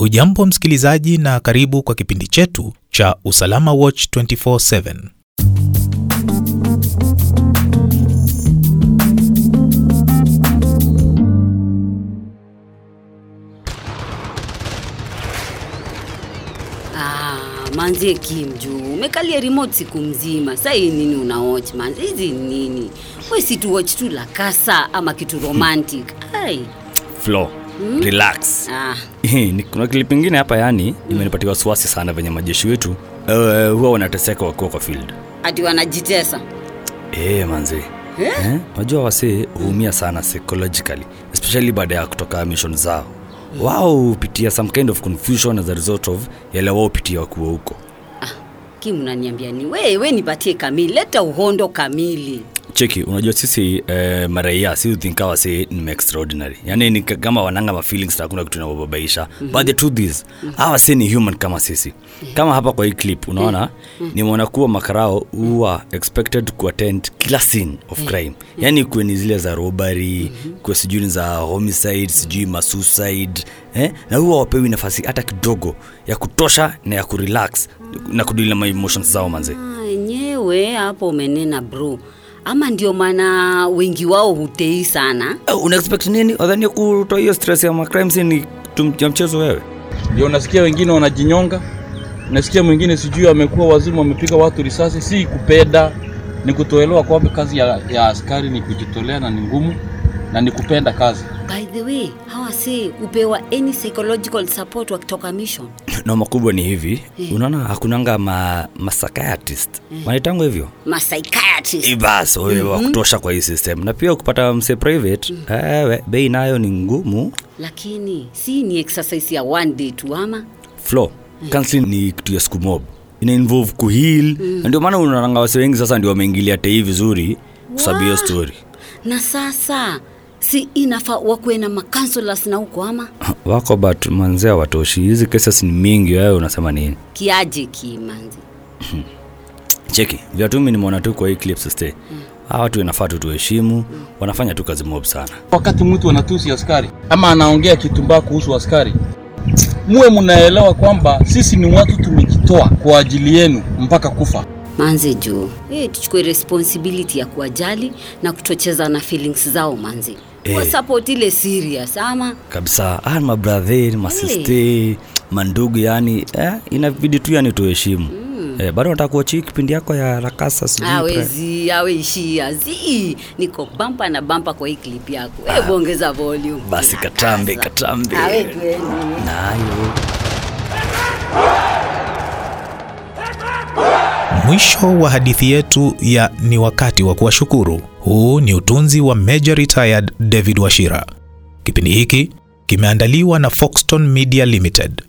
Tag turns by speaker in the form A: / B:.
A: Ujambo msikilizaji, na karibu kwa kipindi chetu cha Usalama Watch 24/7.
B: Ah, manzie Kim juu umekalia remote siku mzima. saa hii nini una watch man? Hizi nini? We si tu watch tu la kasa ama kitu romantic. Ai.
C: Flo, relax.
B: Ah,
C: kuna clip ingine hapa yani imenipatia wasiwasi sana venye majeshi wetu uh, huwa wanateseka wakiwa kwa field.
B: ati wanajitesa.
C: Eh, manze. Eh? Unajua wasee huumia sana psychologically especially baada ya kutoka mission zao. Wao hupitia some kind of confusion as a result of yale wao hupitia wakiwa huko.
B: ah, kimnaniambia ni wewe we nipatie kamili. Leta uhondo kamili.
C: Cheki unajua sisi eh, maraia si think si say ni extraordinary. Yani ni kama wananga mafeelings takuna kitu inaobabaisha mm-hmm. but the truth is hawa si ni human kama sisi. Kama hapa kwa hii clip unaona nimeona kuwa makarao huwa expected kuattend kila scene of crime. Yani kuwe ni zile za robbery kuwe sijui ni za homicide sijui masuicide eh? na huwa wapewi nafasi hata kidogo ya kutosha na ya kurelax na kudili na ma emotions zao manze.
B: Ah, enyewe hapo umenena bro. Ama ndio maana wengi wao hutei sana.
C: Uh, una expect nini? Wadhani kutoa hiyo stress ya macrime scene ya mchezo wewe.
D: Ndio unasikia wengine wanajinyonga. Nasikia mwingine sijui amekuwa wazimu amepiga watu risasi. Si kupenda ni kutoelewa kwamba kazi ya, ya askari ni kujitolea na ni ngumu na ni kupenda kazi.
B: By the way, hawa si hupewa any psychological support wakitoka mission.
C: Na makubwa ni hivi. Unaona hakunanga ma, ma psychiatrist wanaitangwa hivyo?
B: Psychiatrist.
C: bas mm-hmm. wa kutosha kwa hii system. Na pia ukipata mse private ewe bei nayo ni ngumu.
B: Lakini si ni exercise ya one day tu ama?
C: flow counseling ni kitu ya siku mob. Ina involve kuheal mm. ndio maana unaonanga wase wengi sasa ndio wameingilia tei vizuri kusabu hiyo story.
B: Na sasa si inafaa wakuwe na macounselors na huko ama
C: wako but manzea watoshi hizi cases ni mingi wewe unasema nini?
B: Kiaje kimanzi?
C: cheki vyatumi nimeona tu kwa hii clips stay. Hawa watu inafaa tu tuheshimu wanafanya tu kazi mob sana.
D: Wakati mtu anatusi askari ama anaongea kitumbaa kuhusu askari muwe mnaelewa kwamba sisi ni watu tumejitoa kwa ajili yenu mpaka kufa
B: Manzi juu hey, tuchukue responsibility ya kuwajali na kutocheza na feelings zao manzi. hey.
C: Eh.
B: support ile serious ama
C: kabisa ah, mabrather masiste mandugu yani eh, inabidi tu yani tuheshimu mm. eh, bado nataka kuachii kipindi yako ya rakasa sijui pre-
B: awezi aweishia zi niko bampa na bampa kwa hii clip yako. Hebu ongeza volume.
C: basi katambe katambe nayo
A: Mwisho wa hadithi yetu ya ni wakati wa kuwashukuru. Huu ni utunzi wa Major Retired David Washira. Kipindi hiki kimeandaliwa na Foxton Media Limited.